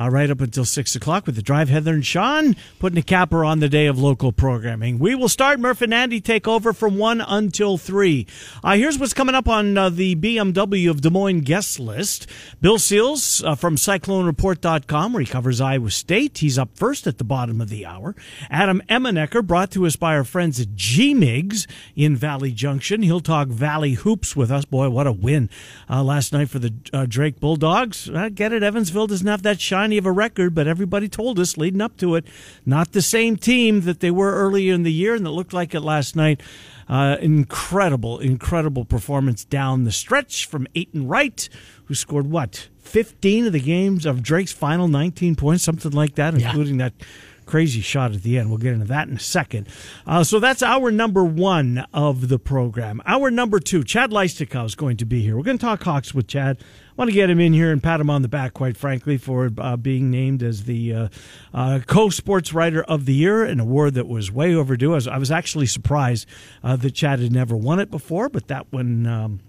uh, right up until 6 o'clock with the drive. Heather and Sean putting a capper on the day of local programming. We will start. Murph and Andy take over from 1 until 3. Uh, here's what's coming up on uh, the BMW of Des Moines guest list. Bill Seals uh, from CycloneReport.com, where he covers Iowa State. He's up first at the bottom of the hour. Adam Emmenecker, brought to us by our friends at G-Migs in Valley Junction. He'll talk Valley Hoops with us. Boy, what a win uh, last night for the uh, Drake Bulldogs. Get it. Evansville doesn't have that shiny of a record, but everybody told us leading up to it, not the same team that they were earlier in the year, and it looked like it last night. Uh, incredible, incredible performance down the stretch from Atin Wright, who scored what? 15 of the games of Drake's final 19 points, something like that, Yeah. including that crazy shot at the end. We'll get into that in a second. Uh, so that's our number one of the program. Our number two, Chad Leistikow is going to be here. We're going to talk Hawks with Chad. I want to get him in here and pat him on the back, quite frankly, for uh, being named as the uh, uh, co-sports writer of the year, an award that was way overdue. I was, I was actually surprised uh, that Chad had never won it before, but that one. Um,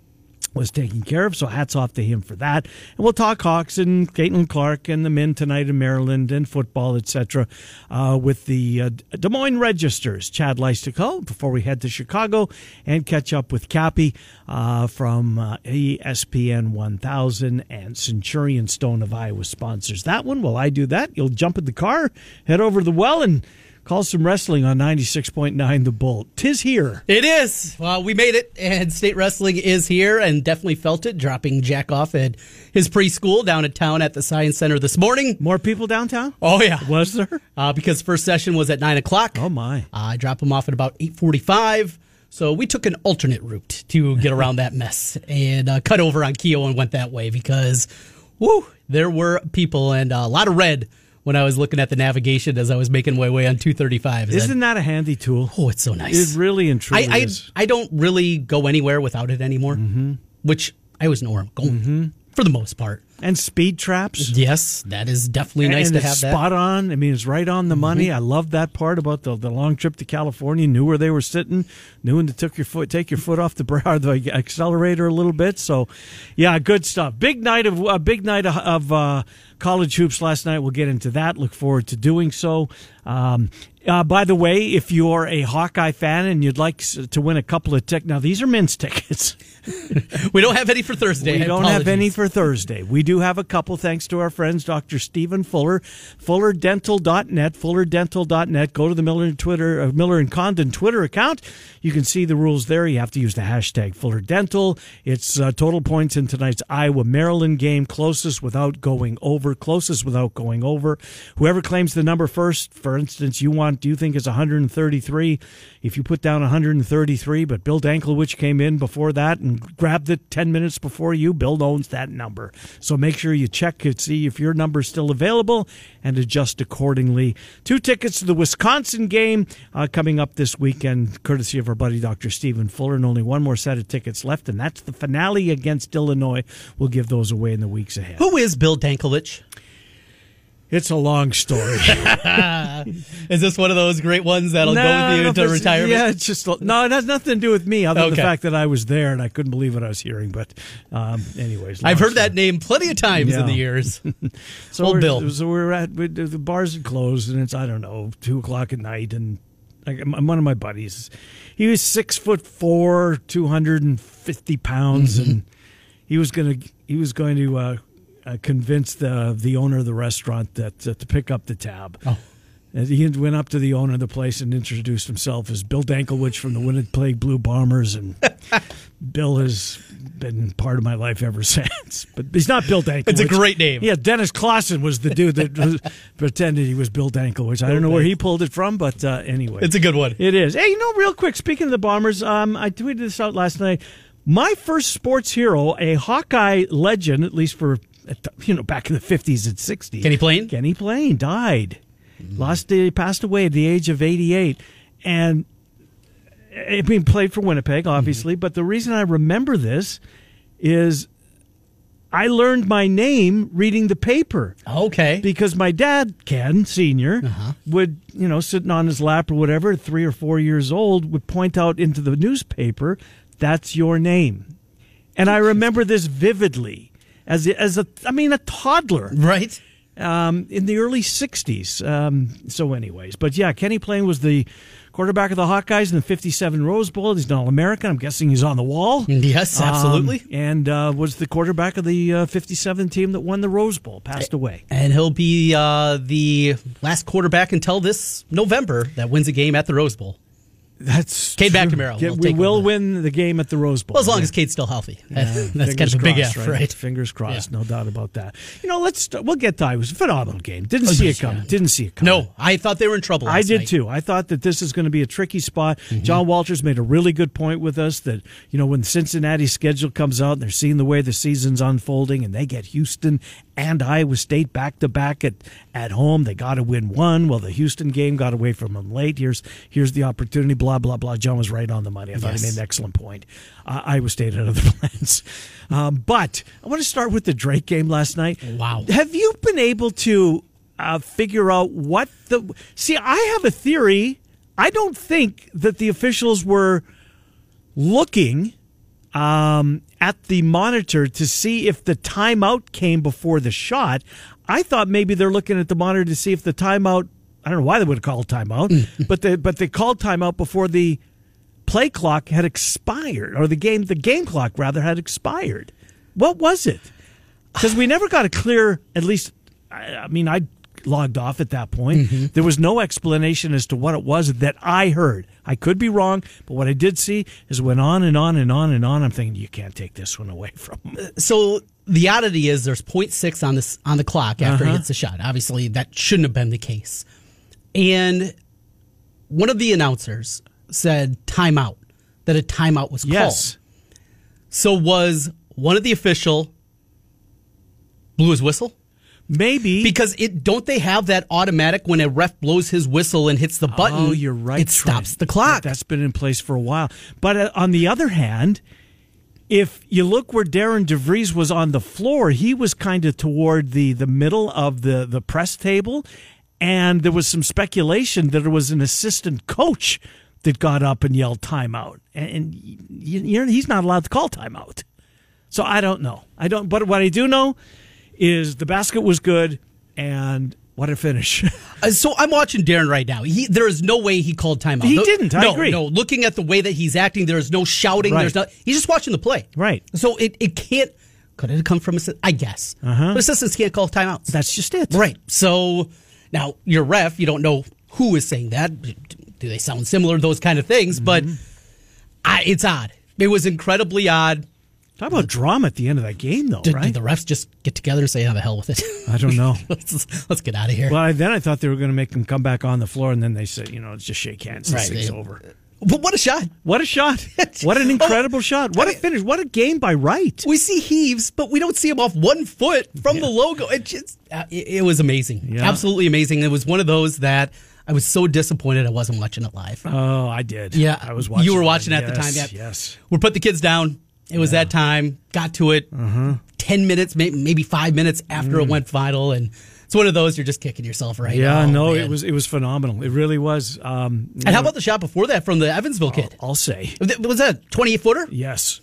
was taken care of. So hats off to him for that. And we'll talk Hawks and Caitlin Clark and the men tonight in Maryland and football, etc. Uh, with the uh, Des Moines Registers, Chad Leistikow, before we head to Chicago and catch up with Cappy uh, from uh, ESPN 1000 and Centurion Stone of Iowa sponsors that one. While I do that, you'll jump in the car, head over to the well, and call some wrestling on 96.9 The Bolt. Tis here. It is. Well, we made it, and state wrestling is here, and definitely felt it. Dropping Jack off at his preschool down in town at the Science Center this morning. More people downtown? Oh yeah, Was there? uh, because first session was at nine o'clock. Oh, my. Uh, I dropped him off at about eight forty-five. So we took an alternate route to get around that mess and uh, cut over on Keo and went that way because, whoo, there were people and uh, a lot of red when I was looking at the navigation as I was making my way on 235. Is Isn't that a handy tool? oh, it's so nice. It really and I, truly I, is. I don't really go anywhere without it anymore, mm-hmm. which I always know where I'm going Mm-hmm. For the most part. And speed traps. Yes, that is definitely nice and to have that. Mm-hmm. spot on. I mean, it's right on the money. I love that part about the, the long trip to California. Knew where they were sitting. Knew when to took your foot, take your foot off the bra- the accelerator a little bit. So, yeah, good stuff. Big night of a big night of, of uh, college hoops last night. We'll get into that. Look forward to doing so. Um, uh, by the way, if you're a Hawkeye fan and you'd like to win a couple of tickets, now these are men's tickets. We don't have any for Thursday. We don't have any for Thursday. We do have a couple thanks to our friends, Dr. Stephen Fuller, fullerdental.net, fullerdental.net. Go to the Miller and Twitter, uh, Miller and Condon Twitter account. You can see the rules there. You have to use the hashtag Fuller Dental. It's uh, total points in tonight's Iowa Maryland game, closest without going over, closest without going over. Whoever claims the number first, for instance, you want, do you think is 133? If you put down 133, but Bill Danklewich came in before that and grabbed it 10 minutes before you, Bill owns that number. So make sure you check and see if your number is still available and adjust accordingly. Two tickets to the Wisconsin game uh, coming up this weekend, courtesy of our buddy Dr. Stephen Fuller, and only one more set of tickets left, and that's the finale against Illinois. We'll give those away in the weeks ahead. Who is Bill Danklewich? It's a long story. Is this one of those great ones that'll No, go with you don't to know retirement? Yeah, it's just no. It has nothing to do with me, other than the fact that I was there and I couldn't believe what I was hearing. But, um, anyways, I've heard that name plenty of times in the years. So Old we're, Bill. So we're at we, the bars are closed, and it's I don't know two o'clock at night, and I'm one of my buddies. He was six foot four, two hundred and fifty pounds, Mm-hmm. and he was gonna he was going to uh, uh, convince the the owner of the restaurant that uh, to pick up the tab. Oh. And he went up to the owner of the place and introduced himself as Bill Danklewich from the Winnipeg Blue Bombers, and Bill has been part of my life ever since. But he's not Bill Danklewich. It's a great name. Yeah, Dennis Clausen was the dude that was, pretended he was Bill Danklewich. I don't know where he pulled it from, but uh, anyway, It's a good one. it is. Hey, you know, real quick, speaking of the Bombers, um, I tweeted this out last night. My first sports hero, a Hawkeye legend, at least for you know back in the fifties and sixties. Kenny Payne? Kenny Ploen died. Lost. He passed away at the age of eighty-eight, and I mean played for Winnipeg, obviously. Mm-hmm. But the reason I remember this is I learned my name reading the paper Okay. because my dad, Ken Senior, uh-huh. would you know sitting on his lap or whatever, three or four years old, would point out into the newspaper, "That's your name," and I remember this vividly as a, as a I mean a toddler, right? um, in the early 60s. Um, so, anyways, but yeah, Kenny Ploen was the quarterback of the Hawkeyes in the 57 Rose Bowl. He's an All American. I'm guessing he's on the wall. Yes, absolutely. Um, and uh, was the quarterback of the uh, 57 team that won the Rose Bowl, passed away. And he'll be uh, the last quarterback until this November that wins a game at the Rose Bowl. That's Cade true. McNamara Yeah, will we will over. win the game at the Rose Bowl. Well, as long Yeah. as Cade's still healthy. Yeah, That's kind of a big crossed, F, right? Fingers crossed, no doubt about that. You know, let's we'll get to. It was a phenomenal game. Didn't Oh, see it coming. Didn't see it coming. No, I thought they were in trouble. I did night. too. I thought that this is going to be a tricky spot. Mm-hmm. John Walters made a really good point with us that you know when Cincinnati's schedule comes out and they're seeing the way the season's unfolding and they get Houston and Iowa State back to back at at home, they got to win one. Well, the Houston game got away from them late. Here's here's the opportunity. Blah blah blah. John was right on the money. I thought Yes. he made an excellent point. Uh, Iowa State had other plans, um, but I want to start with the Drake game last night. Wow. Have you been able to uh, figure out what the? See, I have a theory. I don't think that the officials were looking um, at the monitor to see if the timeout came before the shot. I thought maybe they're looking at the monitor to see if the timeout. I don't know why they would have called timeout, but they but they called timeout before the play clock had expired, or the game the game clock rather had expired. What was it? Because we never got a clear. At least, I, I mean, I logged off at that point. There was no explanation as to what it was that I heard. I could be wrong, but what I did see is it went on and on and on and on. I'm thinking you can't take this one away from them. So the oddity is there's 0.6 on this on the clock after Uh-huh. he hits the shot. Obviously, that shouldn't have been the case. And one of the announcers said timeout, that a timeout was Yes. called. So was one of the official blew his whistle? Maybe Because it don't they have that automatic when a ref blows his whistle and hits the button? Oh, you're right. It stops the clock. That- That's been in place for a while. But uh, on the other hand, if you look where Darian DeVries was on the floor, he was kind of toward the, the middle of the, the press table. And there was some speculation that it was an assistant coach that got up and yelled timeout. And, and you, you're, he's not allowed to call timeout. So I don't know. I don't. But what I do know is the basket was good and what a finish. Uh, so I'm watching Darian right now. He, there is no way he called timeout. He No- didn't, I no, agree. No, looking at the way that he's acting, there is no shouting. Right. There's no. He's just watching the play. Right. So it, it can't. Could it have come from? assi- I guess. Uh-huh. But assistants can't call timeouts. That's just it. right. So now you're ref. You don't know who is saying that. Do they sound similar? Those kind of things. But Mm-hmm. I, it's odd. It was incredibly odd. Talk about drama at the end of that game, though, Did, right? did the refs just get together and say, "How the hell with it"? I don't know. let's, let's get out of here. well, I, then I thought they were going to make him come back on the floor, and then they said, you know, let's just shake hands. This Right, thing's they- over. But what a shot! What a shot! What an incredible shot! What I a finish! What a game by Wright! we see heaves, but we don't see him off one foot from the logo. It just uh, it, it was amazing, Yeah. absolutely amazing. It was one of those that I was so disappointed I wasn't watching it live. Oh, I did. yeah, I was watching. You were it. watching at the time. Yeah, Yes. We put the kids down. It was that time. Got to it. Mm-hmm. Ten minutes, maybe, maybe five minutes after Mm. it went final, and it's one of those you're just kicking yourself right. Yeah, Oh, no, man. it was it was phenomenal. It really was. Um, And how know, about the shot before that from the Evansville kid? I'll say Was that 28 footer? yes.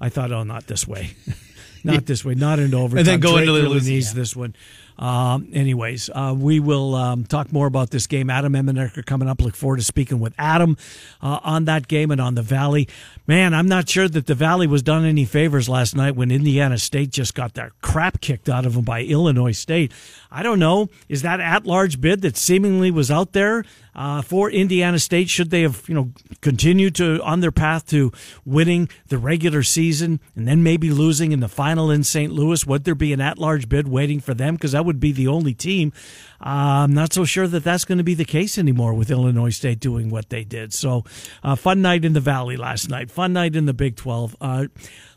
I thought, oh, not this way, not this way, not into overtime. And then go Drake into the really losing, needs yeah. this one. Um, anyways, uh, we will um, talk more about this game. Adam Emmenecker coming up. Look forward to speaking with Adam uh, on that game and on the Valley. Man, I'm not sure that the Valley was done any favors last night when Indiana State just got their crap kicked out of them by Illinois State. I don't know. Is that at-large bid that seemingly was out there uh, for Indiana State? Should they have, you know, continued to on their path to winning the regular season and then maybe losing in the final in St. Louis? Would there be an at-large bid waiting for them? Because that would be the only team. Uh, I'm not so sure that that's going to be the case anymore with Illinois State doing what they did. So, uh, fun night in the Valley last night. Fun night in the Big 12. Uh,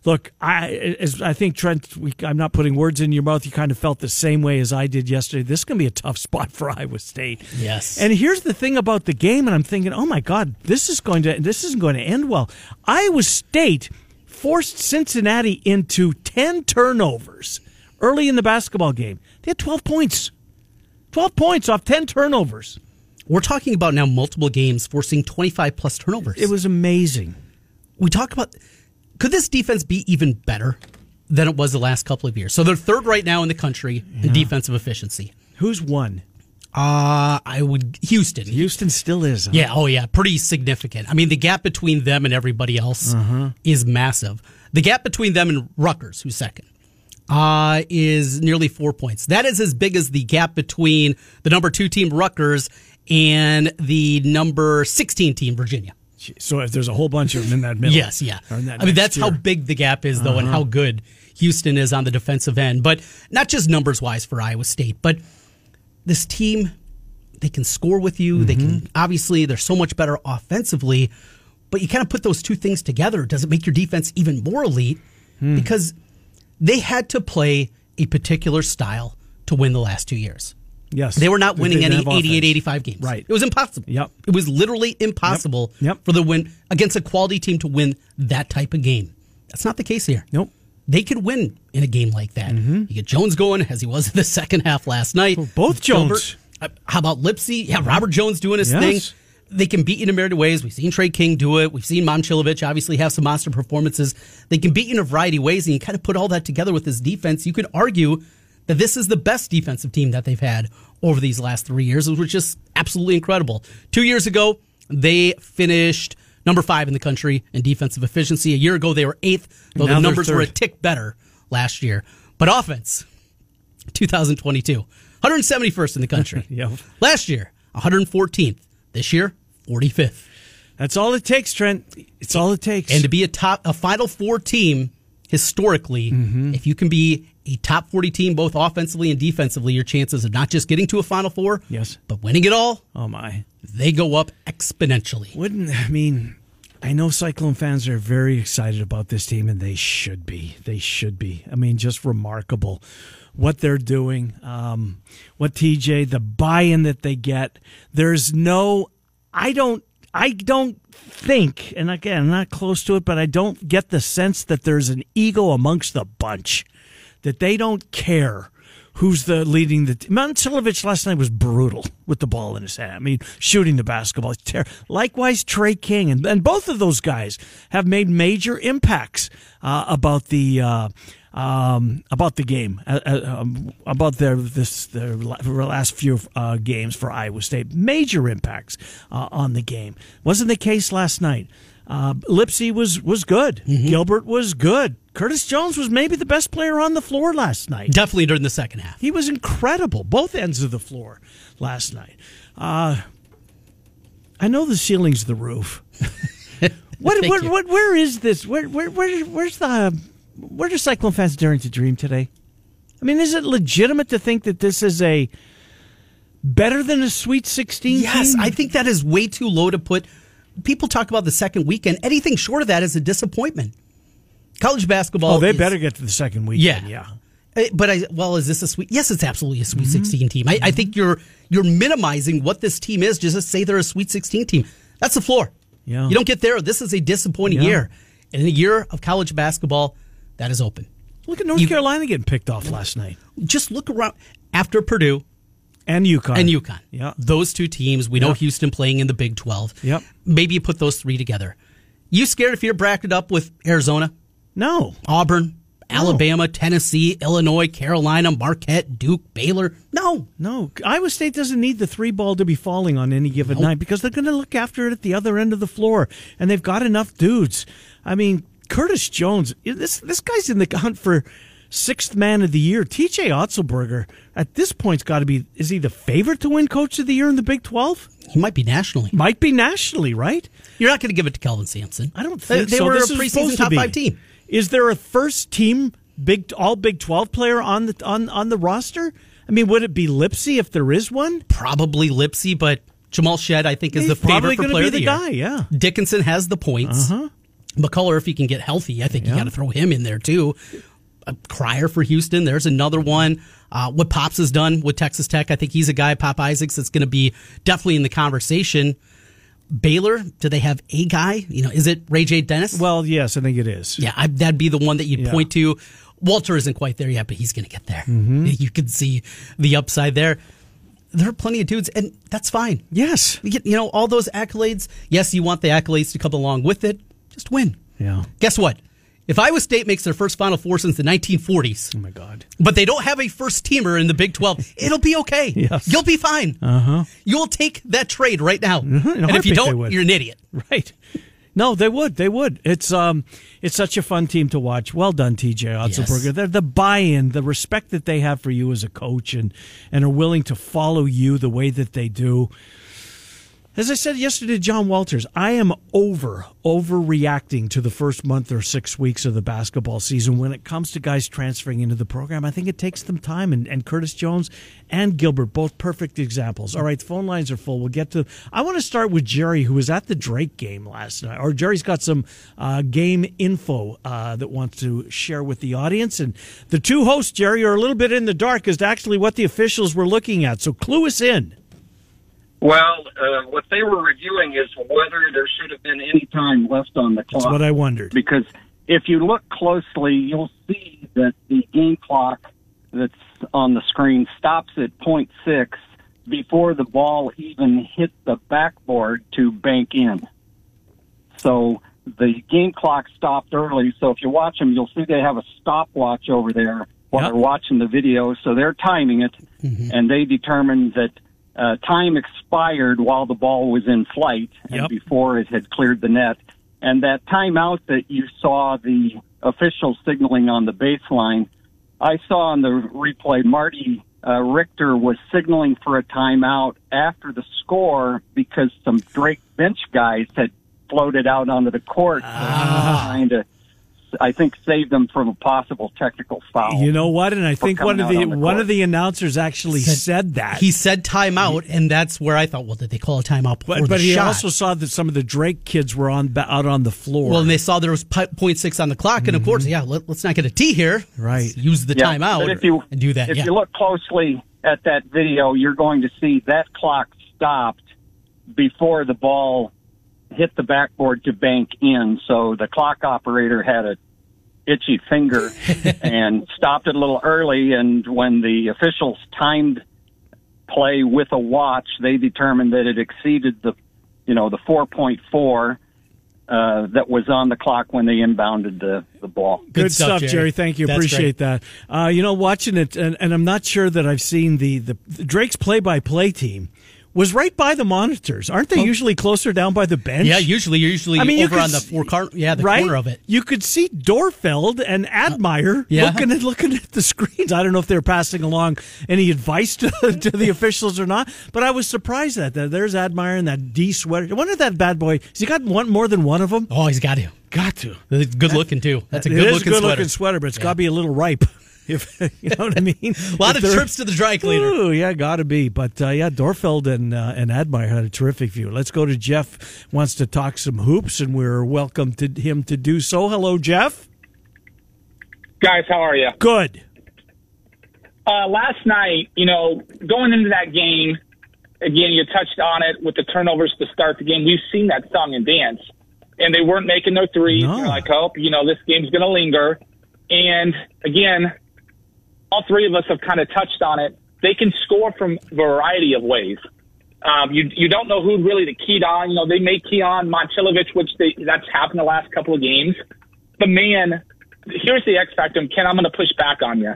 look, I as I think Trent, we, I'm not putting words in your mouth. You kind of felt the same way as I did yesterday. This is going to be a tough spot for Iowa State. Yes. And here's the thing about the game, and I'm thinking, oh my God, this is going to this isn't going to end well. Iowa State forced Cincinnati into 10 turnovers early in the basketball game. They had 12 points. 12 points off 10 turnovers. We're talking about now multiple games forcing 25 plus turnovers. It was amazing. we talk about could this defense be even better than it was the last couple of years? So they're third right now in the country in defensive efficiency. Who's won? Uh, I would Houston. Houston still is. huh? Yeah, oh yeah, pretty significant. I mean, the gap between them and everybody else Uh-huh. is massive. The gap between them and Rutgers, who's second, uh, is nearly four points. That is as big as the gap between the number two team Rutgers and the number sixteen team Virginia. So if there's a whole bunch of them in that middle. Yes, yeah. Or in that I mean, that's how big the gap is, though, and uh-huh. how good Houston is on the defensive end. But not just numbers wise for Iowa State, but this team, they can score with you. They can, mm-hmm. obviously, they're so much better offensively, but you kind of put those two things together. Does it make your defense even more elite? Hmm. Because they had to play a particular style to win the last two years. Yes. They were not winning any have 88, 85 games. Right. It was impossible. Yep. It was literally impossible Yep. for the win against a quality team to win that type of game. That's not the case here. Nope. They could win in a game like that. You get Jones going as he was in the second half last night. Mm-hmm. Well, both Jones. Uh, how about Lipsey? Yeah, Robert Jones doing his Yes. thing. They can beat you in a myriad of ways. We've seen Tre King do it. We've seen Momcilovic obviously have some monster performances. They can beat you in a variety of ways, and you kind of put all that together with this defense. You could argue that this is the best defensive team that they've had over these last three years, which is just absolutely incredible. Two years ago, they finished number five in the country in defensive efficiency. A year ago, they were eighth, though Now the numbers were a tick better last year. But offense, 2022, 171st in the country. Yep. Last year, 114th. This year, 45th. That's all it takes, Trent. It's all it takes. And to be a top, a Final Four team historically, Mm-hmm. if you can be a top 40 team both offensively and defensively, your chances of not just getting to a Final Four, Yes. but winning it all, oh my. they go up exponentially. Wouldn't I mean? I know Cyclone fans are very excited about this team, and they should be. They should be. I mean, just remarkable what they're doing. Um, what TJ, the buy-in that they get. There's no. I don't. I don't think, and again, I'm not close to it, but I don't get the sense that there's an ego amongst the bunch that they don't care who's the leading the team. Last night was brutal with the ball in his hand. I mean, shooting the basketball. Ter- Likewise, Tre King and, and both of those guys have made major impacts uh, about the. Uh, um, about the game, uh, uh, um, about their this their last few uh, games for Iowa State, major impacts uh, on the game. Wasn't the case last night. Uh, Lipsey was was good. Gilbert was good. Curtis Jones was maybe the best player on the floor last night. Definitely during the second half. He was incredible, both ends of the floor last night. Uh, I know the ceiling's the roof. what, what, what, where is this? Where, where, where, where's the, where are Cyclone fans daring to dream today? I mean, is it legitimate to think that this is a better than a Sweet 16 Yes, team? I think that is way too low to put. People talk about the second weekend. Anything short of that is a disappointment. College basketball. oh, they is- better get to the second weekend. Yeah. Yeah. Uh, But I well, is this a sweet? Yes, it's absolutely a Sweet Mm-hmm. 16 team. I, I think you're you're minimizing what this team is just say they're a Sweet 16 team. That's the floor. Yeah. You don't get there. This is a disappointing Yeah. year. And in a year of college basketball, that is open. Look at North You- Carolina getting picked off last night. Just look around after Purdue And UConn. and UConn. Yeah. Those two teams. We know Houston playing in the Big 12. Yep. Maybe you put those three together. You scared if you're bracketed up with Arizona, No. Auburn, Alabama, Tennessee, Illinois, Carolina, Marquette, Duke, Baylor? No. No, Iowa State doesn't need the three ball to be falling on any given night because they're going to look after it at the other end of the floor, and they've got enough dudes. I mean, Curtis Jones, this this guy's in the hunt for sixth man of the year. T.J. Otzelberger at this point's got to be. Is he the favorite to win Coach of the Year in the Big Twelve? He might be nationally. Might be nationally, right? You're not going to give it to Kelvin Sampson. I don't think they so. were This a is preseason top five team. Is there a first team big all Big Twelve player on the on on the roster? I mean, would it be Lipsey if there is one? Probably Lipsey, but Jamal Shead, I think, is He's the probably favorite for player be of the, the year. guy, yeah. Dickinson has the points. Uh-huh. McCullar, if he can get healthy, I think you got to throw him in there too. A Cryer for Houston, there's another one. Uh, what Pops has done with Texas Tech, I think he's a guy, Pop Isaacs, that's going to be definitely in the conversation. Baylor, do they have a guy? You know, is it RayJ Dennis? Well, yes, I think it is. Yeah, I, that'd be the one that you'd Yeah. point to. Walter isn't quite there yet, but he's going to get there. Mm-hmm. You can see the upside there. There are plenty of dudes, and that's fine. Yes. You get- you know, all those accolades. Yes, you want the accolades to come along with it. Just win. Yeah. Guess what? If Iowa State makes their first Final Four since the 1940s, Oh my God. but they don't have a first teamer in the Big 12, it'll be okay. Yes. You'll be fine. Uh huh. You'll take that trade right now. a And if you don't, you're an idiot. Right. No, they would. They would. It's um, it's such a fun team to watch. Well done, TJ Otzelberger. Yes. The, the buy-in, the respect that they have for you as a coach, and and are willing to follow you the way that they do. As I said yesterday to John Walters, I am over overreacting to the first month or six weeks of the basketball season when it comes to guys transferring into the program. I think it takes them time, and, and Curtis Jones and Gilbert, both perfect examples. All right, the phone lines are full. We'll get to. I want to start with Jerry, who was at the Drake game last night. Or Jerry's got some uh, game info uh, that wants to share with the audience. And the two hosts, Jerry, are a little bit in the dark as to actually what the officials were looking at. So clue us in. Well, uh, what they were reviewing is whether there should have been any time left on the clock. That's what I wondered. because if you look closely, you'll see that the game clock that's on the screen stops at point six before the ball even hit the backboard to bank in. So the game clock stopped early. So if you watch them, you'll see they have a stopwatch over there while Yep. they're watching the video. So they're timing it, and they determined that uh, time expired while the ball was in flight Yep. and before it had cleared the net. And that timeout that you saw the official signaling on the baseline, I saw on the replay Marty uh, Richter was signaling for a timeout after the score because some Drake bench guys had floated out onto the court trying to, I think, save them from a possible technical foul. You know what? And I think one of the, on the one court. of the announcers actually said, Said- that. He said timeout, and that's where I thought, well, did they call a timeout before but the but he shot? also saw that some of the Drake kids were on out on the floor. well, and they saw there was pi- point six on the clock, and of mm-hmm. course, yeah, let, us not get a T here. Right. Let's use the Yeah, timeout if you, and do that. If yeah. you look closely at that video, you're going to see that clock stopped before the ball hit the backboard to bank in. So the clock operator had a itchy finger and stopped it a little early. And when the officials timed play with a watch, they determined that it exceeded the, you know, the 4.4 uh, that was on the clock when they inbounded the, the ball. Good, Good stuff, stuff, Jerry. Jerry. Thank you. That's Appreciate that. Uh, you know, watching it, and, and I'm not sure that I've seen the, the Drake's play-by-play team was right by the monitors. Aren't they oh. usually closer down by the bench? yeah, usually you're usually I mean, over on the four car, yeah, the right? corner of it. You could see Dorfeld and uh, Admire yeah. looking at looking at the screens. I don't know if they're passing along any advice to, to the officials or not, but I was surprised at that. There's Admire in that D sweater. I wonder if that bad boy has he got one more than one of them? Oh, he's got to. Got to. Good looking too. That's a good is looking good sweater. looking sweater, but it's got to be a little ripe. If you know what I mean, A lot of trips to the dry cleaner. Ooh, yeah, got to be. But uh, yeah, Dorfeld and uh, and Admire had a terrific view. Let's go to Jeff. Wants to talk some hoops, and we're welcome to him to do so. Hello, Jeff. Guys, how are you? Good. Uh, last night, you know, going into that game, again, you touched on it with the turnovers to start the game. We've seen that song and dance, and they weren't making their threes. No. You're like, oh, you know, this game's going to linger. And again, all three of us have kind of touched on it. They can score from a variety of ways. Um, you you don't know who really the key on. You know, they may key on Momcilovic, which they, that's happened the last couple of games. But man, here's the X factor. Ken, I'm going to push back on you.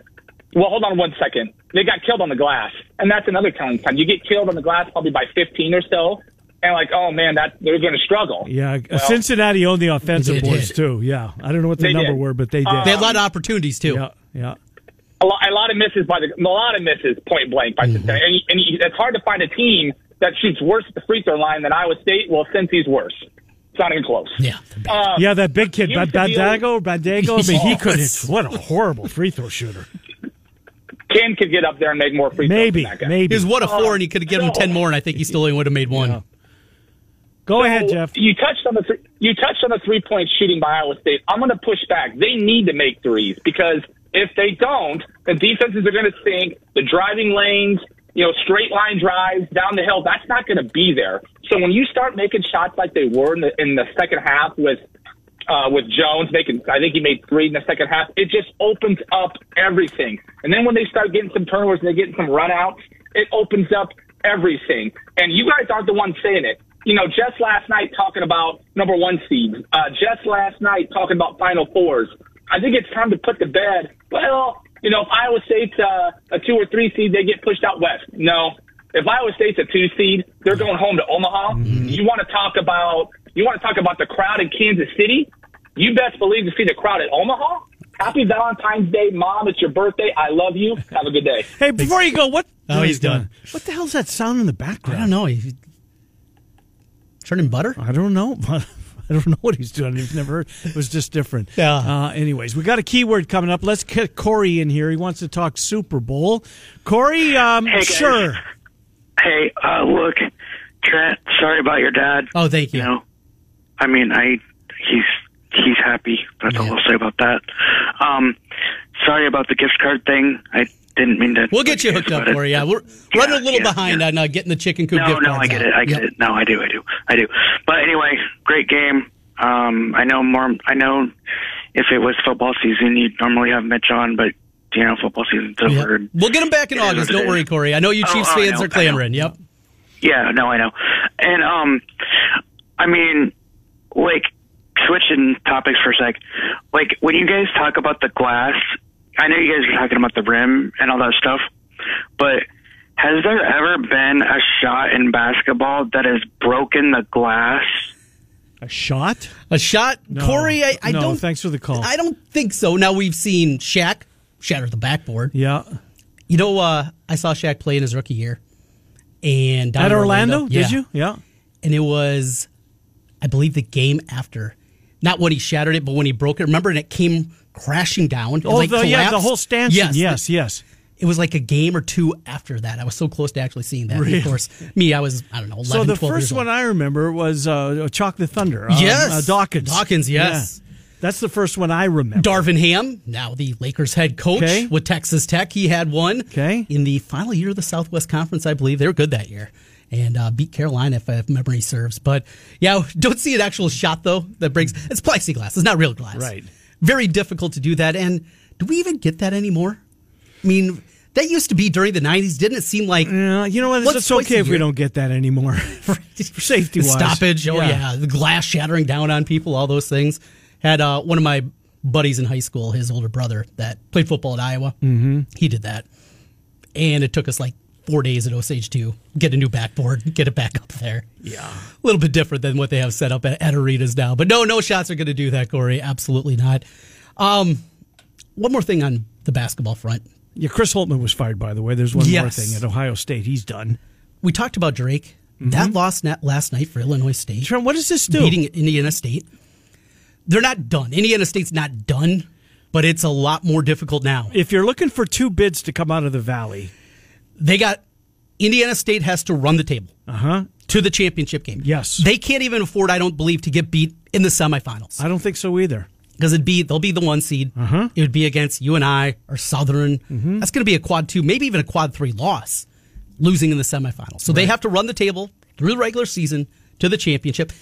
Well, hold on one second. They got killed on the glass, and that's another telling sign. You get killed on the glass probably by 15 or so, and like, oh man, that they're going to struggle. Yeah, uh, Well, Cincinnati owned the offensive boards too. Yeah, I don't know what the number did. were, but they did. Uh, They had a lot of opportunities too. yeah, yeah. A lot, a lot of misses by the a lot of misses point blank by Cincinnati, and, and it's hard to find a team that shoots worse at the free throw line than Iowa State. Well, Cincy's worse. It's not even close. Yeah. Uh, Yeah, that big kid, here's Bad the deal. Bandaogo, Bandaogo. I mean, he could. Yes. What a horrible free throw shooter. Ken could get up there and make more free throws. Maybe, than that guy. maybe. He was one of four, and he could have given him ten more, and I think he still only would have made one. Go So, ahead, Jeff. You touched on the th- you touched on the three point shooting by Iowa State. I'm going to push back. They need to make threes because if they don't, the defenses are going to sink. The driving lanes, you know, straight line drives down the hill. That's not going to be there. So when you start making shots like they were in the in the second half with uh, with Jones making, I think he made three in the second half. It just opens up everything. And then when they start getting some turnovers and they're getting some runouts, it opens up everything. And you guys aren't the ones saying it. You know, just last night talking about number one seeds, uh, just last night talking about Final Fours. I think it's time to put to bed. Well, you know, if Iowa State's uh, a two or three seed, they get pushed out west. No, if Iowa State's a two seed, they're going home to Omaha. Mm-hmm. You want to talk about you want to talk about the crowd in Kansas City? You best believe to see the crowd at Omaha. Happy Valentine's Day, Mom! It's your birthday. I love you. Have a good day. Hey, before you go, what? Oh, no, he's done. What the hell's that sound in the background? I don't know. He, churning butter? I don't know. I don't know what he's doing. I've never heard. It was just different. Yeah. Uh, anyways, we got a keyword coming up. Let's get Corey in here. He wants to talk Super Bowl. Corey, um, Hey, guys. sure. Hey, uh, look, Trent. Sorry about your dad. Oh, thank you. You know, I mean, I he's he's happy. That's all I'll say about that. Um, sorry about the gift card thing. I didn't mean to. We'll get you hooked up, Corey. Yeah, we're running a little yeah, behind yeah. on uh, getting the chicken coop No, gift no, I get out. it. I get Yep. it. No, I do. I do. I do. But anyway, great game. Um, I know more. I know if it was football season, you'd normally have Mitch on, but you know, football season's Yep. over. We'll get him back in It August. Don't worry. Corey. I know you Oh, Chiefs oh, fans know, are clamoring. Yep. Yeah, no, I know. And um I mean like switching topics for a sec. Like when you guys talk about the glass, I know you guys are talking about the rim and all that stuff, but has there ever been a shot in basketball that has broken the glass? A shot? A shot, No. Corey. I, I no, don't. Thanks for the call. I don't think so. Now we've seen Shaq shatter the backboard. yeah. You know, uh, I saw Shaq play in his rookie year, and At in Orlando, Yeah. did you? Yeah. And it was, I believe, the game after. Not when he shattered it, but when he broke it. Remember, and it came crashing down. Oh, like, the, yeah, the whole stanchion. Yes, Yes, yes. It was like a game or two after that. I was so close to actually seeing that. Really? Of course, me, I was, I don't know, 11, So the 12 first one. I remember was uh, Chocolate Thunder. Um, Yes. uh, Dawkins. Dawkins, yes. Yeah. That's the first one I remember. Darvin Ham, now the Lakers head coach Okay. with Texas Tech, he had one Okay. in the final year of the Southwest Conference, I believe. They were good that year and uh, beat Carolina, if, if memory serves. But yeah, don't see an actual shot, though, that breaks. It's plexiglass, it's not real glass. Right. Very difficult to do that. And do we even get that anymore? I mean, that used to be during the 90s. Didn't it seem like Yeah, you know what? What's It's okay if we don't get that anymore. For safety wise. stoppage. Oh yeah. the glass shattering down on people, all those things. Had uh, one of my buddies in high school, his older brother that played football at Iowa. Mm-hmm. He did that, and it took us like four days at Osage to get a new backboard, get it back up there. Yeah. A little bit different than what they have set up at, at arenas now. But no, no shots are going to do that, Corey. Absolutely not. Um, one more thing on the basketball front. Yeah, Chris Holtmann was fired, by the way. There's one more thing at Ohio State. He's done. We talked about Drake. That loss net last night for Illinois State. Trent, what does this do? beating Indiana State. They're not done. Indiana State's not done, but it's a lot more difficult now. if you're looking for two bids to come out of the valley, They got Indiana State has to run the table uh huh. to the championship game. Yes. They can't even afford, I don't believe, to get beat in the semifinals. I don't think so either. Because it'd be they'll be the one seed. Uh-huh. It would be against UNI or Southern. Mm-hmm. That's going to be a quad two, maybe even a quad three loss, losing in the semifinals. So they have to run the table through the regular season to the championship,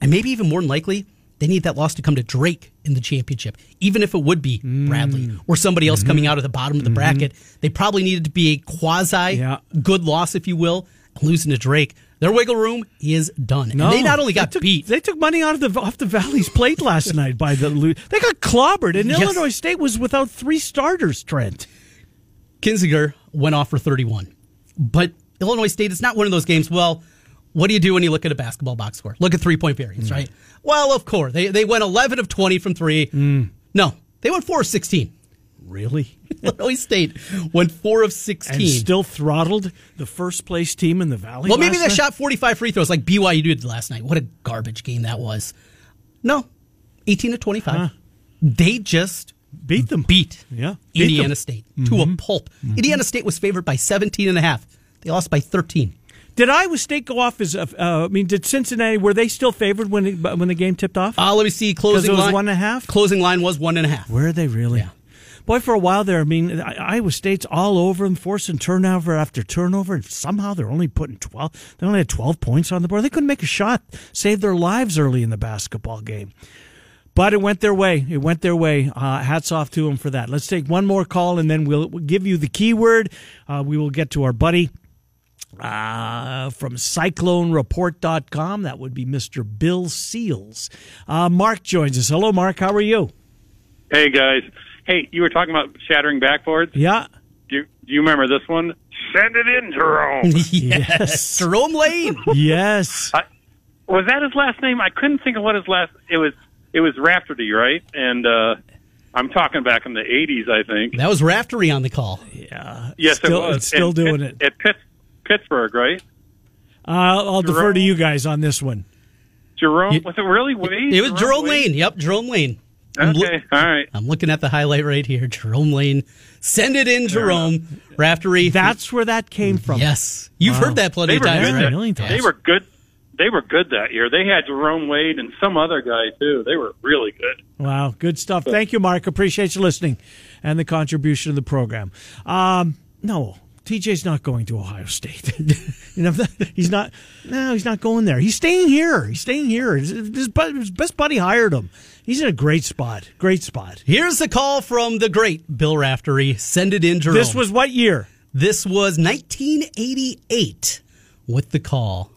and maybe even more than likely, they need that loss to come to Drake in the championship, even if it would be Mm. Bradley or somebody else Mm-hmm. coming out of the bottom of the bracket. They probably needed to be a quasi Yeah. good loss, if you will. Losing to Drake, their wiggle room is done. No, and they not only got took, beat, They took money out of the off the Valley's plate last night by the. They got clobbered, and Yes. Illinois State was without three starters. Trent. Kinziger went off for 31. But Illinois State is not one of those games. Well, what do you do when you look at a basketball box score? Look at three point variance, right? Well, of course. They, they went 11 of 20 from three. No, they went 4 of 16. Really? Illinois State went 4 of 16. And still throttled the first place team in the Valley. well, maybe they night? shot 45 free throws like BYU did last night. What a garbage game that was. No, 18 to 25. They just beat them. beat Yeah, beat Indiana them. Mm-hmm. State to a pulp. Indiana State was favored by 17 and a half. They lost by 13. Did Iowa State go off as? a- Uh, I mean, did Cincinnati were they still favored when it, when the game tipped off? Uh, let me see. Closing it was line one and a half? Closing line was one and a half. Were they really? Yeah. Boy, for a while there, I mean, Iowa State's all over them, forcing turnover after turnover, and somehow they're only putting 12. They only had 12 points on the board. They couldn't make a shot, save their lives early in the basketball game. But it went their way. It went their way. Uh, hats off to them for that. Let's take one more call, and then we'll, we'll give you the keyword. Uh, we will get to our buddy uh, from cyclonereport.com. That would be Mr. Bill Seals. Uh, Mark joins us. Hello, Mark. How are you? Hey guys. Hey, you were talking about shattering backboards. Yeah. Do you, do you remember this one? Send it in, Jerome. yes. Jerome Lane. Yes. I, was that his last name? I couldn't think of what his last. It was. It was Raftery, right? And uh, I'm talking back in the '80s, I think. That was Raftery on the call. Yeah. Yes, still, it was. It's still And doing Pitt- it. at Pitt, Pittsburgh, right? Uh, I'll defer to you guys on this one. Jerome You- was it really Wade? It was Jerome Wade? Lane. Yep, Jerome Lane. I'm loo- Okay, all right. I'm looking at the highlight right here. Jerome Lane. Send it in, Jerome. Raftery. That's where that came from. yes. You've Wow. heard that plenty They of were times, good. right? That, million times. They were good. They were good that year. They had Jerome Wade and some other guy too. They were really good. Wow, good stuff. Thank you, Mark. Appreciate you listening and the contribution to the program. Um, no, TJ's not going to Ohio State. you know, he's not. No, he's not going there. He's staying here. He's staying here. His, his his best buddy hired him. He's in a great spot. Great spot. Here's the call from the great Bill Raftery. Send it in, Jerome. This was what year? This was 1988 with the call.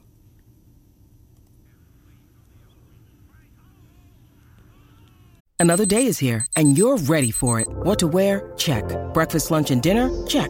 Another day is here, and you're ready for it. What to wear? Check. Breakfast, lunch, and dinner? Check.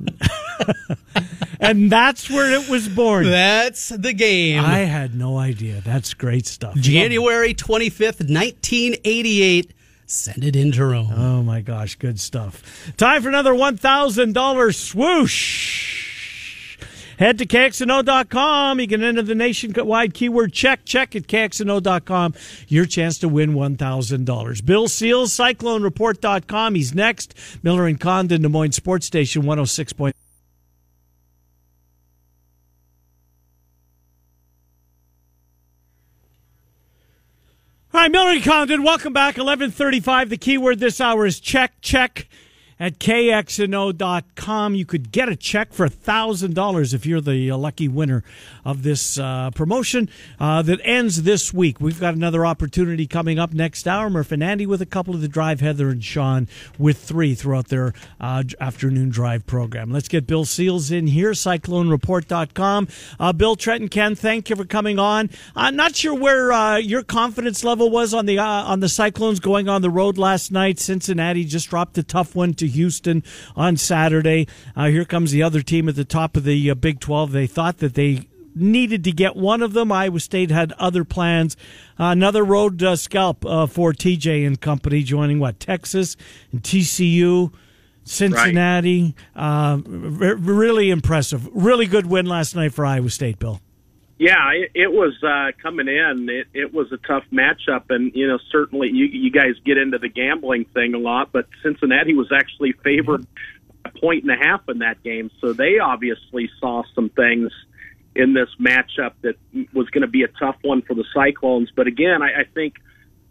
And that's where it was born. That's the game. I had no idea. That's great stuff. January 25th, 1988. Send it in, Jerome. Oh my gosh, good stuff. Time for another $1,000 swoosh. Head to KXNO.com. You can enter the nationwide keyword check. Check at KXNO.com. Your chance to win $1,000. Bill Seals, CycloneReport.com. He's next. Miller and Condon, Des Moines Sports Station 106. All right, Miller and Condon, welcome back. 1135. The keyword this hour is check, check at kxno.com. You could get a check for $1,000 if you're the lucky winner of this uh, promotion uh, that ends this week. We've got another opportunity coming up next hour. Murph and Andy with a couple of the drive, Heather and Sean with three throughout their uh, afternoon drive program. Let's get Bill Seals in here, cyclonereport.com. Uh, Bill Trenton, Ken, thank you for coming on. I'm not sure where uh, your confidence level was on the uh, on the Cyclones going on the road last night. Cincinnati just dropped a tough one to Houston on Saturday. Uh, here comes the other team at the top of the uh, Big 12. They thought that they needed to get one of them. Iowa State had other plans. Uh, another road uh, scalp uh, for TJ and company, joining what Texas and TCU. Cincinnati, uh, r- really impressive. Really good win last night for Iowa State, Bill. Yeah, it, it was uh, coming in. It, it was a tough matchup, and you know certainly you, you guys get into the gambling thing a lot, but Cincinnati was actually favored a point and a half in that game, so they obviously saw some things in this matchup that was going to be a tough one for the Cyclones. But again, I, I think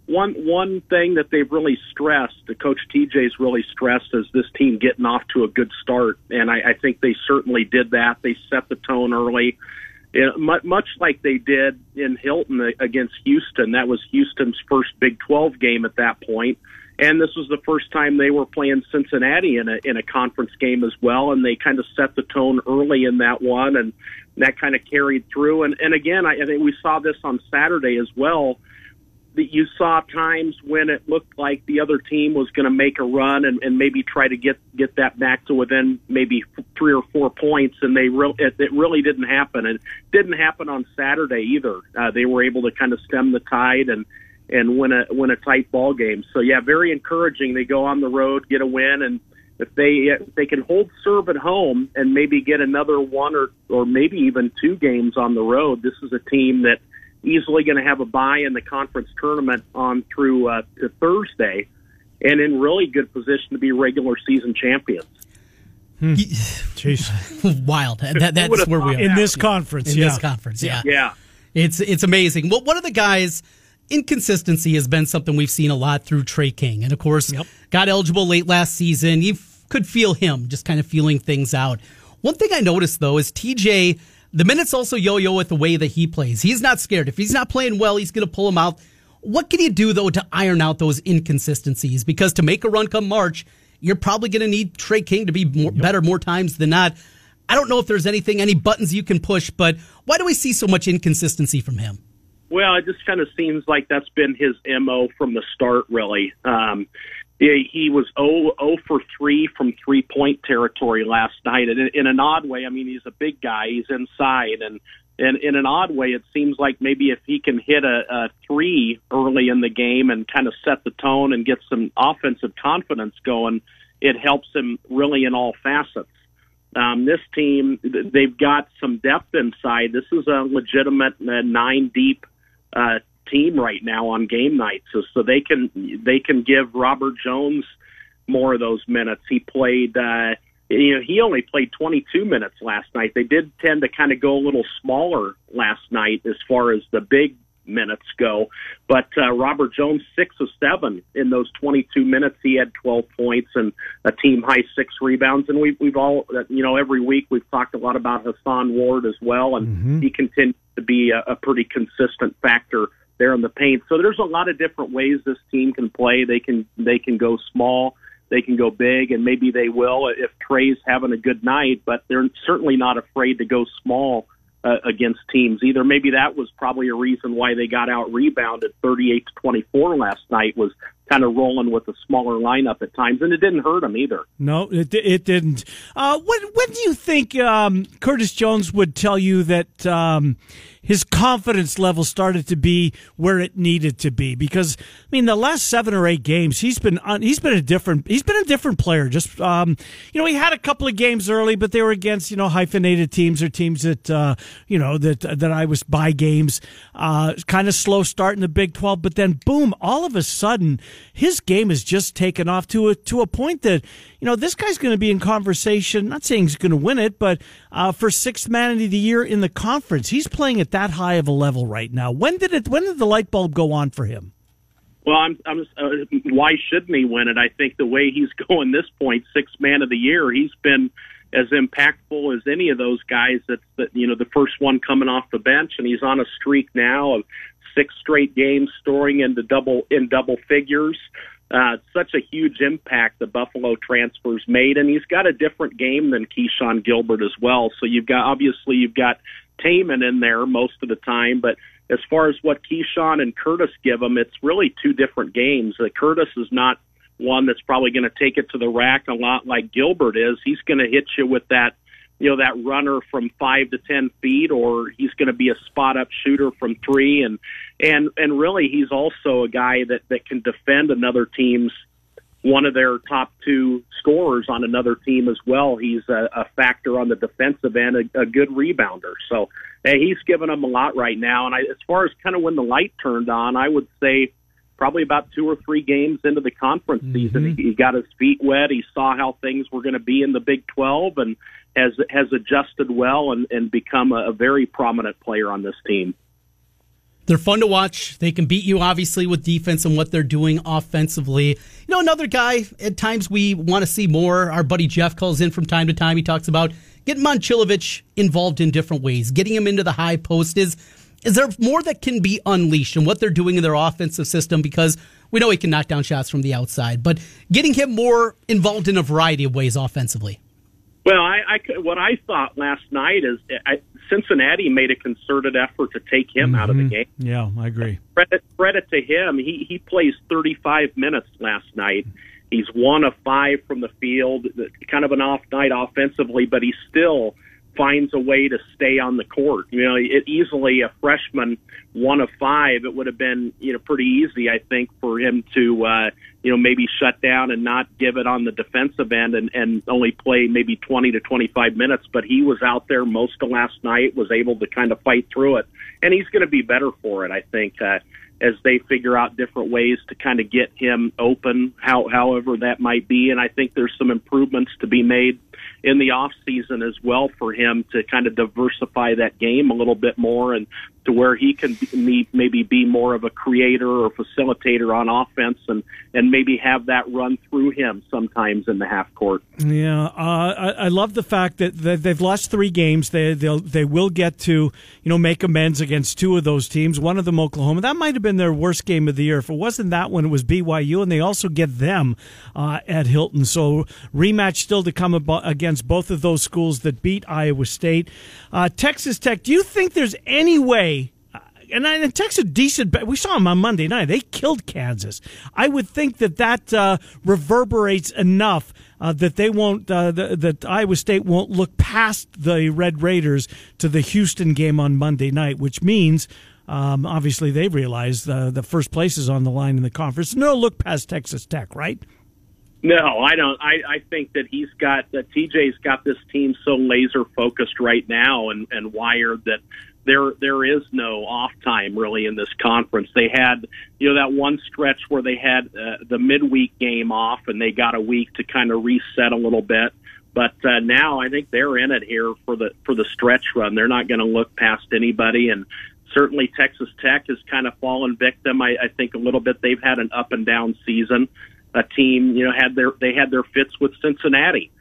one one thing that they've really stressed, the coach TJ's really stressed, is this team getting off to a good start, and I, I think they certainly did that. They set the tone early. Much like they did in Hilton against Houston. That was Houston's first Big 12 game at that point, and this was the first time they were playing Cincinnati in a in a conference game as well. And they kind of set the tone early in that one, and that kind of carried through. And and again, I, I think we saw this on Saturday as well. That you saw times when it looked like the other team was going to make a run and, and maybe try to get get that back to within maybe three or four points, and they re- it, it really didn't happen. And didn't happen on Saturday either. Uh, they were able to kind of stem the tide and and win a win a tight ball game. So yeah, very encouraging. They go on the road, get a win, and if they if they can hold serve at home and maybe get another one or or maybe even two games on the road, this is a team that easily going to have a bye in the conference tournament on through uh, to Thursday, and in really good position to be regular season champions. Jeez. Wild. That, that's where we are in this conference. in yeah. this conference. Yeah. Yeah. It's it's amazing. Well, one of the guys inconsistency has been something we've seen a lot through Tre King, and of course, got eligible late last season. You f- could feel him just kind of feeling things out. One thing I noticed though is TJ. The minutes also yo-yo with the way that he plays. He's not scared. If he's not playing well, he's going to pull him out. What can you do though to iron out those inconsistencies? Because to make a run come March, you're probably going to need Tre King to be more, better more times than not. I don't know if there's anything, any buttons you can push, but why do we see so much inconsistency from him? Well, it just kind of seems like that's been his mo from the start. Really, um, he, he was 0, 0 for three from three point territory last night, and in, an odd way, I mean, he's a big guy. He's inside, and and in an odd way, it seems like maybe if he can hit a, a three early in the game and kind of set the tone and get some offensive confidence going, it helps him really in all facets. Um, this team, they've got some depth inside. This is a legitimate uh, nine deep uh, team right now on game nights, so, so they can they can give Robert Jones more of those minutes. He played, uh, you know, he only played 22 minutes last night. They did tend to kind of go a little smaller last night as far as the big minutes go, but uh, Robert Jones six of seven in those 22 minutes. He had 12 points and a team high six rebounds. And we've we've all you know every week we've talked a lot about Hason Ward as well, and he continues to be a, a pretty consistent factor there in the paint. So there's a lot of different ways this team can play. They can they can go small, they can go big, and maybe they will if Tre's having a good night. But they're certainly not afraid to go small uh, against teams either. Maybe that was probably a reason why they got out rebounded 38 to 24 last night was kind of rolling with a smaller lineup at times, and it didn't hurt him either. No, it it didn't. Uh, when when do you think um, Curtis Jones would tell you that um, his confidence level started to be where it needed to be? Because I mean, the last seven or eight games, he's been on, he's been a different he's been a different player. Just um, you know, he had a couple of games early, but they were against you know hyphenated teams or teams that uh, you know that that I was by games. Uh, kind of slow start in the Big Twelve, but then boom, all of a sudden his game has just taken off to a to a point that you know this guy's going to be in conversation. Not saying he's going to win it, but uh, for sixth man of the year in the conference, he's playing at that high of a level right now. When did it? When did the light bulb go on for him? Well, I'm, I'm. Uh, why shouldn't he win it? I think the way he's going this point, sixth man of the year, he's been as impactful as any of those guys. That, that you know, the first one coming off the bench, and he's on a streak now of six straight games, storing into double in double figures. Uh, such a huge impact the Buffalo transfers made, and he's got a different game than Keshon Gilbert as well. So you've got obviously you've got Tamin in there most of the time, but as far as what Keshon and Curtis give him, it's really two different games. Uh, Curtis is not one that's probably going to take it to the rack a lot like Gilbert is. He's going to hit you with that, you know, that runner from five to ten feet, or he's going to be a spot up shooter from three, and and and really he's also a guy that that can defend another team's one of their top two scorers on another team as well. He's a, a factor on the defensive end, a, a good rebounder. So hey, he's giving them a lot right now. And I, as far as kind of when the light turned on, I would say probably about two or three games into the conference mm-hmm. season, he, he got his feet wet. He saw how things were going to be in the Big 12 and has has adjusted well and, and become a, a very prominent player on this team. They're fun to watch. They can beat you, obviously, with defense and what they're doing offensively. You know, another guy, at times we want to see more. Our buddy Jeff calls in from time to time. He talks about getting Momcilovic involved in different ways, getting him into the high post. Is, is there more that can be unleashed in what they're doing in their offensive system? Because we know he can knock down shots from the outside, but getting him more involved in a variety of ways offensively. Well, I, I what I thought last night is I, Cincinnati made a concerted effort to take him out of the mm-hmm. game. Yeah, I agree. Credit credit to him. He he plays 35 minutes last night. He's one of five from the field. Kind of an off night offensively, but he still finds a way to stay on the court. You know, it easily a freshman one of five. It would have been you know pretty easy, I think, for him to uh, you know maybe shut down and not give it on the defensive end and and only play maybe 20 to 25 minutes. But he was out there most of last night, was able to kind of fight through it, and he's going to be better for it, I think. Uh, as they figure out different ways to kind of get him open, how, however that might be. And I think there's some improvements to be made in the off season as well for him to kind of diversify that game a little bit more and to where he can be, maybe be more of a creator or facilitator on offense and and maybe have that run through him sometimes in the half court. Yeah, uh, I, I, love the fact that they've lost three games. They they will get to you know make amends against two of those teams. One of them, Oklahoma. That might have been their worst game of the year. If it wasn't that one, it was BYU, and they also get them uh, at Hilton. So rematch still to come against both of those schools that beat Iowa State. Uh, Texas Tech. Do you think there's any way and, I, and Texas decent. We saw them on Monday night. They killed Kansas. I would think that that uh, reverberates enough uh, that they won't. Uh, the, that Iowa State won't look past the Red Raiders to the Houston game on Monday night, which means. Um, obviously, they realize the the first place is on the line in the conference. No look past Texas Tech, right? No, I don't. I, I think that he's got that TJ's got this team so laser focused right now and, and wired that there there is no off time really in this conference. They had you know that one stretch where they had uh, the midweek game off and they got a week to kind of reset a little bit. But uh, now I think they're in it here for the for the stretch run. They're not going to look past anybody, and certainly Texas Tech has kind of fallen victim. I, I think a little bit. They've had an up and down season. A team, you know, had their they had their fits with Cincinnati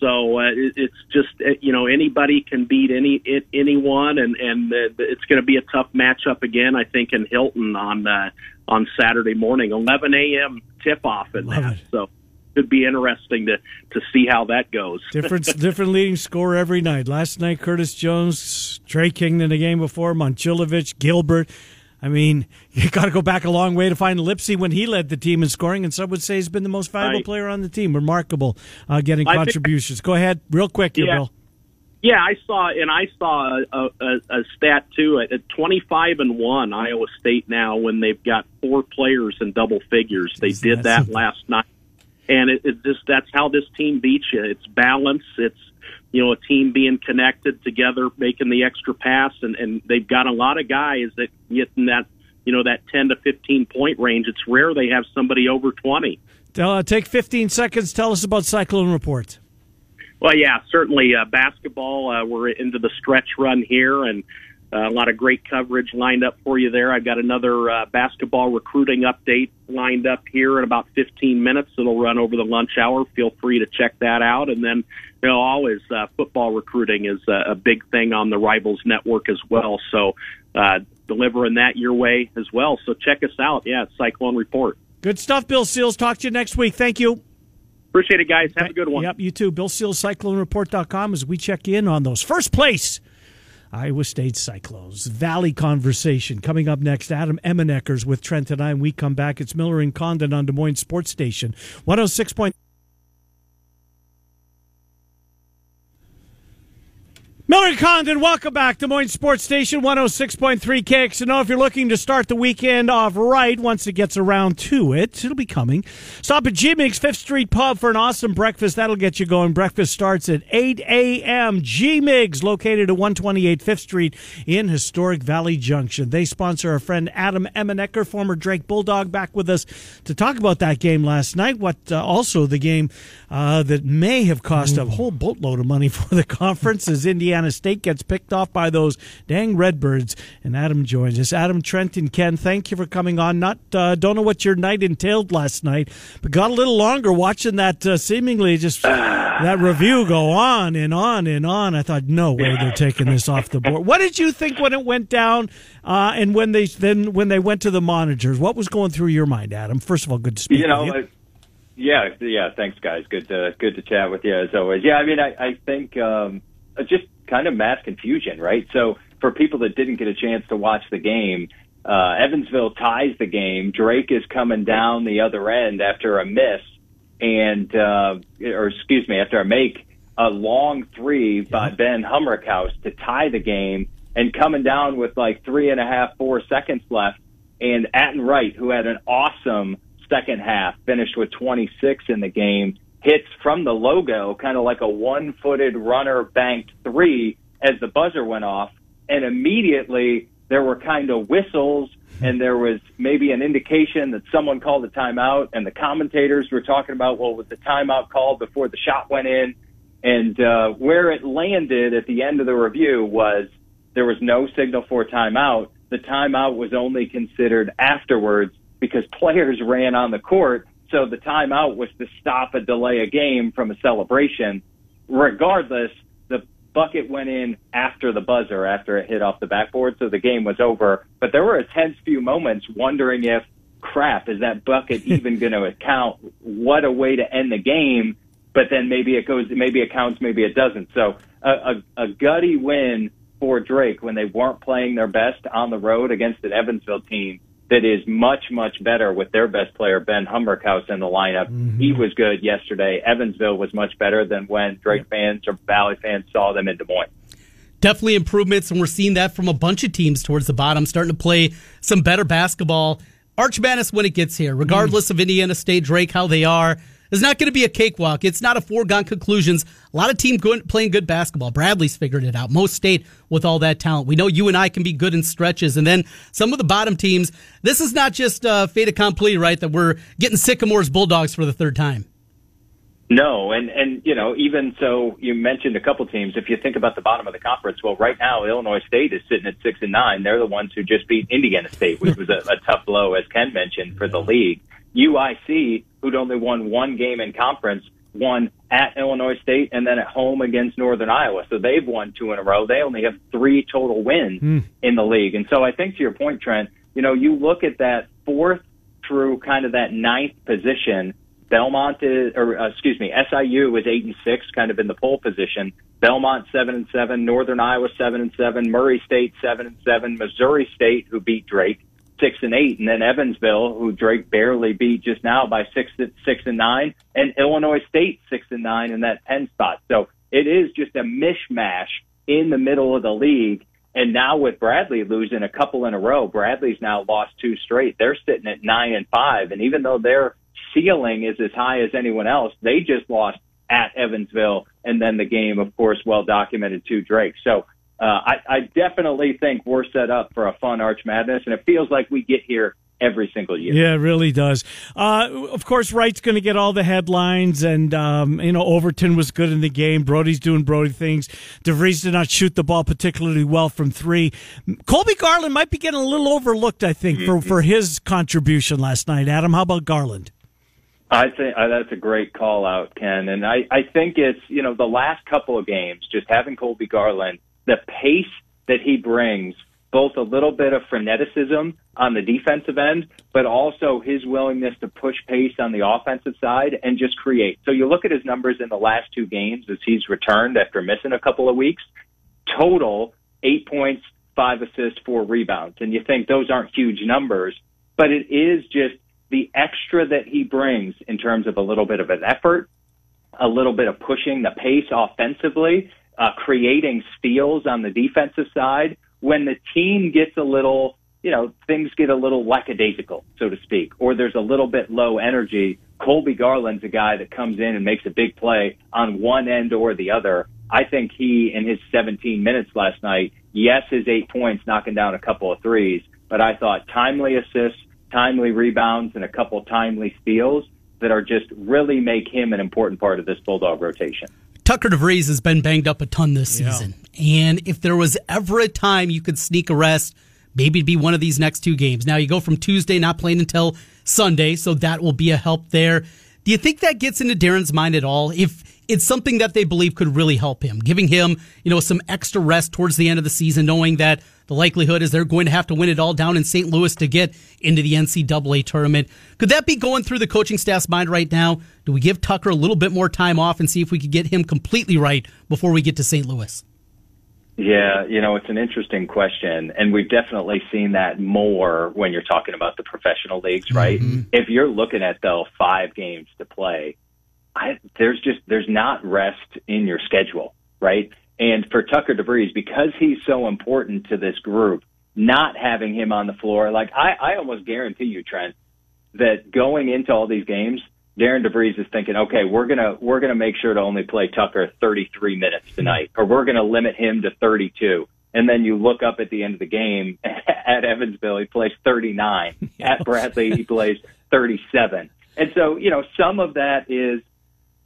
so uh, it, it's just uh, you know anybody can beat any it, anyone, and and uh, it's going to be a tough matchup again. I think in Hilton on uh, on Saturday morning, 11 a.m. tip off Love that. It. So could be interesting to to see how that goes. different different leading score every night. Last night, Curtis Jones, Tre Kington the game before, Momcilovic, Gilbert. I mean, you got to go back a long way to find Lipsey when he led the team in scoring, and some would say he's been the most valuable player on the team. Remarkable, uh, getting I contributions. Think, go ahead, real quick, here, yeah. Bill. Yeah, I saw, and I saw a, a, a stat too at 25 and one Iowa State now when they've got four players in double figures. They did that last night, and it, it just that's how this team beats you. It's balance. It's you know, a team being connected together, making the extra pass, and, and they've got a lot of guys that get in that, you know, that 10 to 15 point range. It's rare they have somebody over 20. Uh, take 15 seconds. Tell us about Cyclone Report. Well, yeah, certainly uh, basketball. Uh, we're into the stretch run here, and uh, a lot of great coverage lined up for you there. I've got another uh, basketball recruiting update lined up here in about 15 minutes. It'll run over the lunch hour. Feel free to check that out. And then, you know, always uh, football recruiting is a, a big thing on the Rivals Network as well. So, uh, delivering that your way as well. So check us out. Yeah, Cyclone Report. Good stuff, Bill Seals. Talk to you next week. Thank you. Appreciate it, guys. Have a good one. Yep, you too. Bill Seals, CycloneReport.com as we check in on those first place Iowa State Cyclones. Valley Conversation coming up next. Adam Emmenecker's with Trent and I. And we come back. It's Miller and Condon on Des Moines Sports Station. 106. Miller Condon, welcome back. Des Moines Sports Station 106.3 KXNO. If you're looking to start the weekend off right once it gets around to it, it'll be coming. Stop at G Mig's Fifth Street Pub for an awesome breakfast. That'll get you going. Breakfast starts at 8 a.m. G Mig's, located at 128 Fifth Street in historic Valley Junction. They sponsor our friend Adam Emmenecker, former Drake Bulldog, back with us to talk about that game last night. What uh, also the game uh, that may have cost a whole boatload of money for the conference is Indiana. State gets picked off by those dang Redbirds. And Adam joins us. Adam, Trent, and Ken, thank you for coming on. Not uh, don't know what your night entailed last night, but got a little longer watching that uh, seemingly just that review go on and on and on. I thought, no way they're taking this off the board. What did you think when it went down, uh, and when they then when they went to the monitors? What was going through your mind, Adam? First of all, good to speak. You know. You. Yeah, yeah. Thanks, guys. Good to good to chat with you as always. Yeah, I mean, I, I think um, uh, just kind of mass confusion, right? So for people that didn't get a chance to watch the game, uh, Evansville ties the game. Drake is coming down the other end after a miss, and uh, or excuse me, after a make a long three by Ben Humrichous to tie the game, and coming down with like three and a half, four seconds left, and Atin Wright, who had an awesome second half, finished with 26 in the game, hits from the logo, kind of like a one-footed runner banked three as the buzzer went off, and immediately there were kind of whistles and there was maybe an indication that someone called a timeout and the commentators were talking about well was the timeout called before the shot went in. And uh, where it landed at the end of the review was there was no signal for timeout. The timeout was only considered afterwards because players ran on the court so the timeout was to stop a delay a game from a celebration regardless the bucket went in after the buzzer, after it hit off the backboard, so the game was over. But there were a tense few moments wondering if, crap, is that bucket even going to count? What a way to end the game. But then maybe it goes, maybe it counts, maybe it doesn't. So a, a, a gutty win for Drake when they weren't playing their best on the road against an Evansville team that is much, much better with their best player, Ben Humrichous, in the lineup. Mm-hmm. He was good yesterday. Evansville was much better than when Drake fans or Valley fans saw them in Des Moines. Definitely improvements, and we're seeing that from a bunch of teams towards the bottom, starting to play some better basketball. Arch Madness when it gets here, regardless mm. of Indiana State, Drake, how they are. It's not going to be a cakewalk. It's not a foregone conclusions. A lot of teams good, playing good basketball. Bradley's figured it out. Most state with all that talent. We know UNI can be good in stretches. And then some of the bottom teams, this is not just uh, fait accompli, right? That we're getting Sycamores Bulldogs for the third time. No, and and you know even so, you mentioned a couple teams. If you think about the bottom of the conference, well, right now Illinois State is sitting at six and nine. They're the ones who just beat Indiana State, which was a, a tough blow, as Ken mentioned, for the league. UIC, who'd only won one game in conference, won at Illinois State and then at home against Northern Iowa. So they've won two in a row. They only have three total wins mm. in the league. And so I think to your point, Trent, you know, you look at that fourth through kind of that ninth position. Belmont is, or uh, excuse me, SIU is eight and six, kind of in the pole position. Belmont seven and seven, Northern Iowa seven and seven, Murray State seven and seven, Missouri State who beat Drake six and eight, and then Evansville, who Drake barely beat just now by six six and nine, and Illinois State six and nine in that ten spot. So it is just a mishmash in the middle of the league. And now with Bradley losing a couple in a row, Bradley's now lost two straight. They're sitting at nine and five, and even though their ceiling is as high as anyone else, they just lost at Evansville, and then the game, of course, well documented to Drake. So uh, I, I definitely think we're set up for a fun Arch Madness, and it feels like we get here every single year. Yeah, it really does. Uh, of course, Wright's going to get all the headlines, and um, you know Overton was good in the game. Brody's doing Brody things. DeVries did not shoot the ball particularly well from three. Colby Garland might be getting a little overlooked, I think, for for his contribution last night. Adam, how about Garland? I think uh, that's a great call out, Ken, and I I think it's you know the last couple of games, just having Colby Garland the pace that he brings, both a little bit of freneticism on the defensive end, but also his willingness to push pace on the offensive side and just create. So you look at his numbers in the last two games as he's returned after missing a couple of weeks. Total eight points, five assists, four rebounds. And you think those aren't huge numbers, but it is just the extra that he brings in terms of a little bit of an effort, a little bit of pushing the pace offensively uh, creating steals on the defensive side when the team gets a little, you know, things get a little lackadaisical, so to speak, or there's a little bit low energy. Colby Garland's a guy that comes in and makes a big play on one end or the other. I think he, in his 17 minutes last night, yes, his eight points, knocking down a couple of threes, but I thought timely assists, timely rebounds, and a couple timely steals that are just really make him an important part of this Bulldog rotation. Tucker DeVries has been banged up a ton this season. Yeah. And if there was ever a time you could sneak a rest, maybe it'd be one of these next two games. Now you go from Tuesday not playing until Sunday, so that will be a help there. Do you think that gets into Darian's mind at all? If it's something that they believe could really help him, giving him, you know, some extra rest towards the end of the season, knowing that The likelihood is they're going to have to win it all down in St. Louis to get into the NCAA tournament. Could that be going through the coaching staff's mind right now? Do we give Tucker a little bit more time off and see if we could get him completely right before we get to St. Louis? Yeah, you know, it's an interesting question. And we've definitely seen that more when you're talking about the professional leagues, right? Mm-hmm. If you're looking at, though, five games to play, I, there's just, there's not rest in your schedule, right? And for Tucker DeVries, because he's so important to this group, not having him on the floor, like I, I almost guarantee you, Trent, that going into all these games, Darian DeVries is thinking, okay, we're gonna we're gonna make sure to only play Tucker 33 minutes tonight, or we're gonna limit him to 32. And then you look up at the end of the game at Evansville, he plays 39. At Bradley, he plays 37. And so, you know, some of that is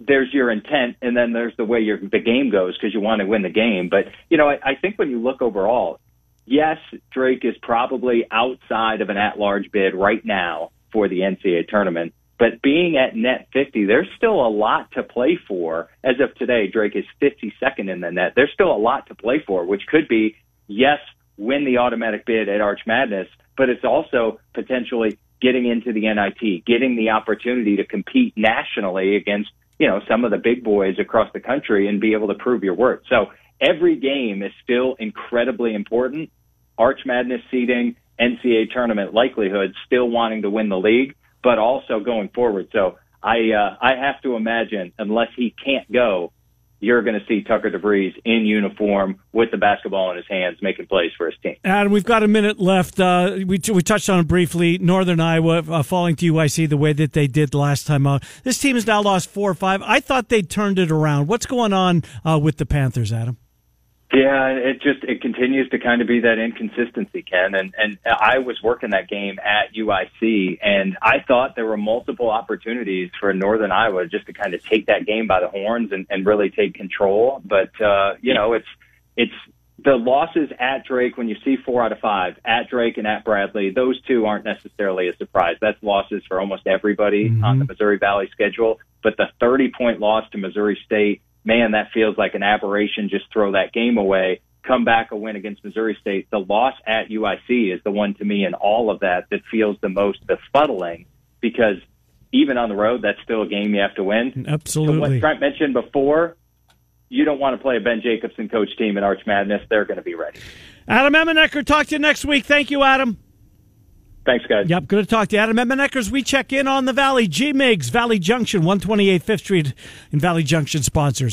there's your intent, and then there's the way your the game goes because you want to win the game. But you know, I, I think when you look overall, yes, Drake is probably outside of an at-large bid right now for the NCAA tournament. But being at net 50, there's still a lot to play for. As of today, Drake is 52nd in the net. There's still a lot to play for, which could be, yes, win the automatic bid at Arch Madness, but it's also potentially getting into the NIT, getting the opportunity to compete nationally against, you know, some of the big boys across the country and be able to prove your worth. So every game is still incredibly important. Arch Madness seeding, NCAA tournament likelihood, still wanting to win the league but also going forward. So I uh, I have to imagine unless he can't go, you're going to see Tucker DeVries in uniform with the basketball in his hands, making plays for his team. And we've got a minute left. Uh, we we touched on it briefly. Northern Iowa uh, falling to UIC the way that they did last time out. This team has now lost four or five. I thought they turned it around. What's going on uh, with the Panthers, Adam? Yeah, it just it continues to kind of be that inconsistency, Ken. And and I was working that game at UIC, and I thought there were multiple opportunities for Northern Iowa just to kind of take that game by the horns and, and really take control. But uh, you know, it's it's the losses at Drake when you see four out of five at Drake and at Bradley. Those two aren't necessarily a surprise. That's losses for almost everybody mm-hmm. on the Missouri Valley schedule. But the 30 point loss to Missouri State man, that feels like an aberration. Just throw that game away. Come back a win against Missouri State. The loss at UIC is the one to me in all of that that feels the most befuddling because even on the road, that's still a game you have to win. Absolutely. So what Trent mentioned before, you don't want to play a Ben Jacobson coach team in Arch Madness. They're going to be ready. Adam Emmenecker, talk to you next week. Thank you, Adam. Thanks, guys. Yep, good to talk to you. Adam Emmenecker's, we check in on the Valley. G-Migs, Valley Junction, 128 Fifth Street in Valley Junction sponsors.